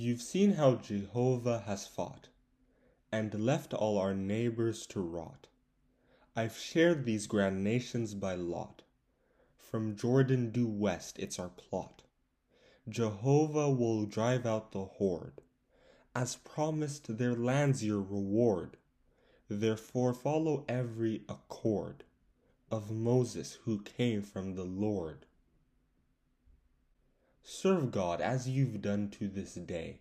You've seen how Jehovah has fought and left all our neighbors to rot. I've shared these grand nations by lot. From Jordan due west it's our plot. Jehovah will drive out the horde. As promised, their land's your reward. Therefore follow every accord of Moses who came from the Lord. Serve God as you've done to this day,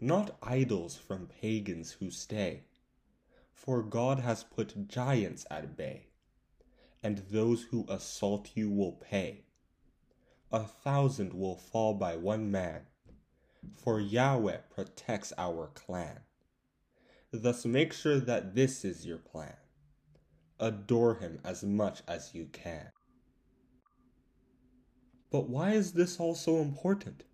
not idols from pagans who stay, for God has put giants at bay, and those who assault you will pay. A thousand will fall by one man, for Yahweh protects our clan. Thus make sure that this is your plan. Adore him as much as you can. But why is this all so important?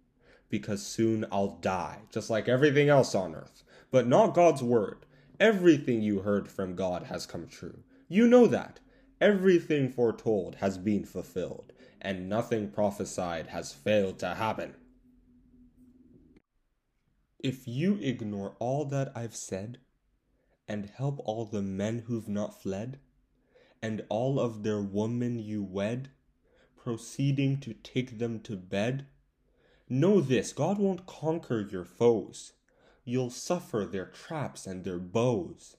Because soon I'll die, just like everything else on earth. But not God's word. Everything you heard from God has come true. You know that. Everything foretold has been fulfilled, and nothing prophesied has failed to happen. If you ignore all that I've said, and help all the men who've not fled, and all of their women you wed, proceeding to take them to bed, know this God won't conquer your foes. You'll suffer their traps and their bows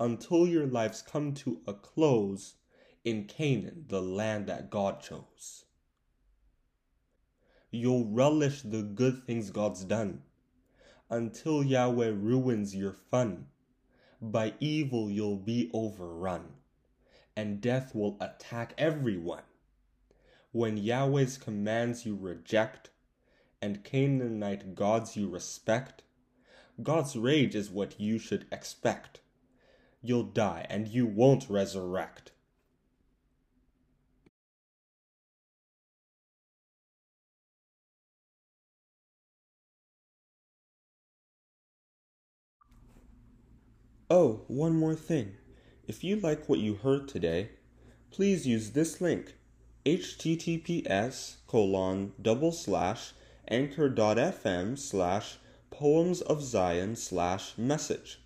until your lives come to a close in Canaan, the land that God chose. You'll relish the good things God's done until Yahweh ruins your fun. By evil you'll be overrun, and death will attack everyone. When Yahweh's commands you reject, and Canaanite gods you respect, God's rage is what you should expect. You'll die and you won't resurrect. Oh, one more thing. If you like what you heard today, please use this link https colon double slash anchor.fm slash poems of Zion slash message.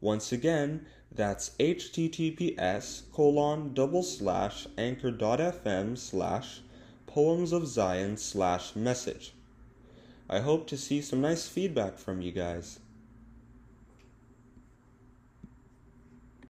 Once again, that's https colon double slash anchor.fm slash poems of Zion slash message. I hope to see some nice feedback from you guys.